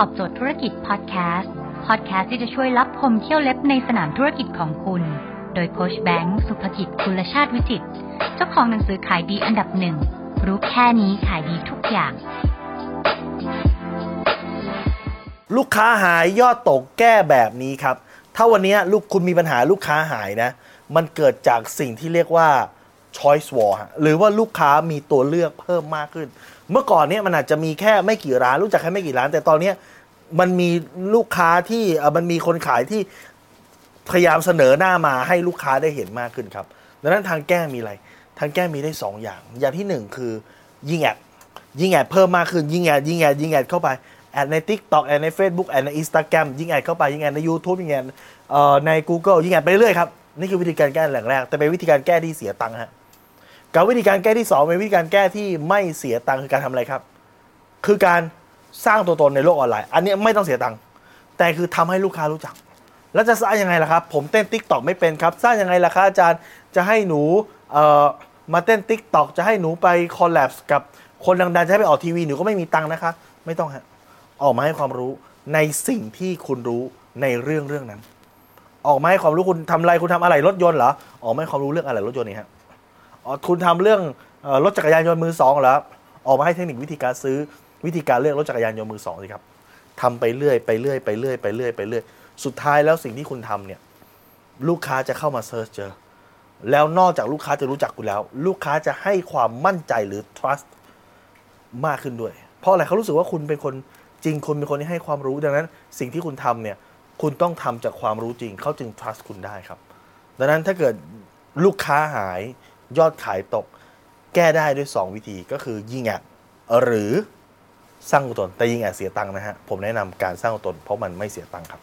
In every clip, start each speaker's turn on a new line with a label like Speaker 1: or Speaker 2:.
Speaker 1: ตอบโจทย์ธุรกิจพอดแคสต์พอดแคสต์ที่จะช่วยรับพมเที่ยวเล็บในสนามธุรกิจของคุณ โดยโคชแบงค์สุภกิจคุลชาติวิจิตเจ้าของหนังสือขายดีอันดับหนึ่งรู้แค่นี้ขายดีทุกอย่าง
Speaker 2: ลูกค้าหายยอดตกแก้แบบนี้ครับ ถ้าวันนี้ลูกคุณมีปัญหาลูกค้าหายนะ มันเกิดจากสิ่งที่เรียกว่า choice war ฮะหรือว่าลูกค้ามีตัวเลือกเพิ่มมากขึ้น เมื่อก่อนเนี่ยมันอาจจะมีแค่ไม่กี่ร้าน รู้จักแค่ไม่กี่ร้าน แต่ตอนเนี้ยมันมีลูกค้าที่เอ่อมันมีคนขายที่พยายามเสนอหน้ามาให้ลูกค้าได้เห็นมากขึ้นครับดังนั้นทางแก้มีอะไร ทางแก้มีได้สองอย่าง อย่างที่หนึ่งคือยิงแอดยิงแอดเพิ่มมากขึ้นยิงแอดยิงแอดยิงแอดเข้าไปแอดใน TikTok แอดใน Facebook แอดใน Instagram ยิงแอดเข้าไปยิงแอดใน YouTube ยิงแอดเอ่อใน Google ยิงแอดไปเรื่อยครับ นี่คือวิธีการแก้แหล่งแรก แต่เป็นวิธีการแก้ที่เสียตังค์ฮะ กับวิธีการแก้ที่2เป็นวิธีการแก้ที่ไม่เสียตังค์คือการทำอะไรครับ คือการสร้างตัวตนในโลกออนไลน์ อันนี้ไม่ต้องเสียตังค์แต่คือทำให้ลูกค้ารู้จัก แล้วจะสร้างยังไงล่ะครับ ผมเต้น t ิ k t o k ไม่เป็นครับ สร้างยังไงล่ะครับอาจารย์จะให้หนูเอ่อมาเต้น t ิ k t o k จะให้หนูไปคอลแลบกับคนดังๆจะให้ไปออกทีวีหนูก็ไม่มีตังค์นะคะ ไม่ต้องฮะออกมาให้ความรู้ในสิ่งที่คุณรู้ในเรื่องเรื่องนั้น ออกมาให้ความรู้คุณทำอะไรคุณทำอะไรรถยนต์เหรอออกมาให้ความรู้เรื่องอะไรรถยนต์นี่ฮะ อ๋อคุณทำเรื่องอรถจักรยานยนต์มือสองเหรอออกมาให้เทคนิควิธีการซื้อวิธีการเลือกรถจักรยานยนต์มือสองสิครับทำไปเรื่อยไปเรื่อยไปเรื่อยไปเรื่อยไปเรื่อยสุดท้ายแล้วสิ่งที่คุณทำเนี่ยลูกค้าจะเข้ามา search เจอ แล้วนอกจากลูกค้าจะรู้จักคุณแล้ว ลูกค้าจะให้ความมั่นใจหรือ trust มากขึ้นด้วย เพราะอะไรเขารู้สึกว่าคุณเป็นคนจริงคุณเป็นคนที่ให้ความรู้ดังนั้น สิ่งที่คุณทำเนี่ยคุณต้องทำจากความรู้จริงเขาจึง trust คุณได้ครับ ดังนั้นถ้าเกิดลูกค้าหาย ยอดขายตก แก้ได้ด้วย 2 วิธีก็คือยิงแอดหรือสร้างตัวตนแต่ยิงแอดเสียตังค์นะฮะ ผมแนะนำการสร้างตัวตนเพราะมันไม่เสียตังค์ครับ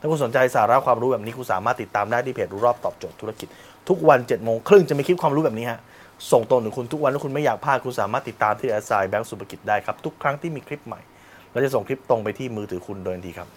Speaker 2: ถ้าคุณสนใจสาระความรู้แบบนี้คุณสามารถติดตามได้ที่เพจรู้รอบตอบโจทย์ธุรกิจ ทุกวัน7จ็ดโมงครึ่งจะมีคลิปความรู้แบบนี้ฮะส่งตรงถึงคุณทุกวันถ้าคุณไม่อยากพลาดคุณสามารถติดตามที่แอสไซแบงก์สุภกิจได้ครับทุกครั้งที่มีคลิปใหม่เราจะส่งคลิปตรงไปที่มือถือคุณโดยทันทีครับ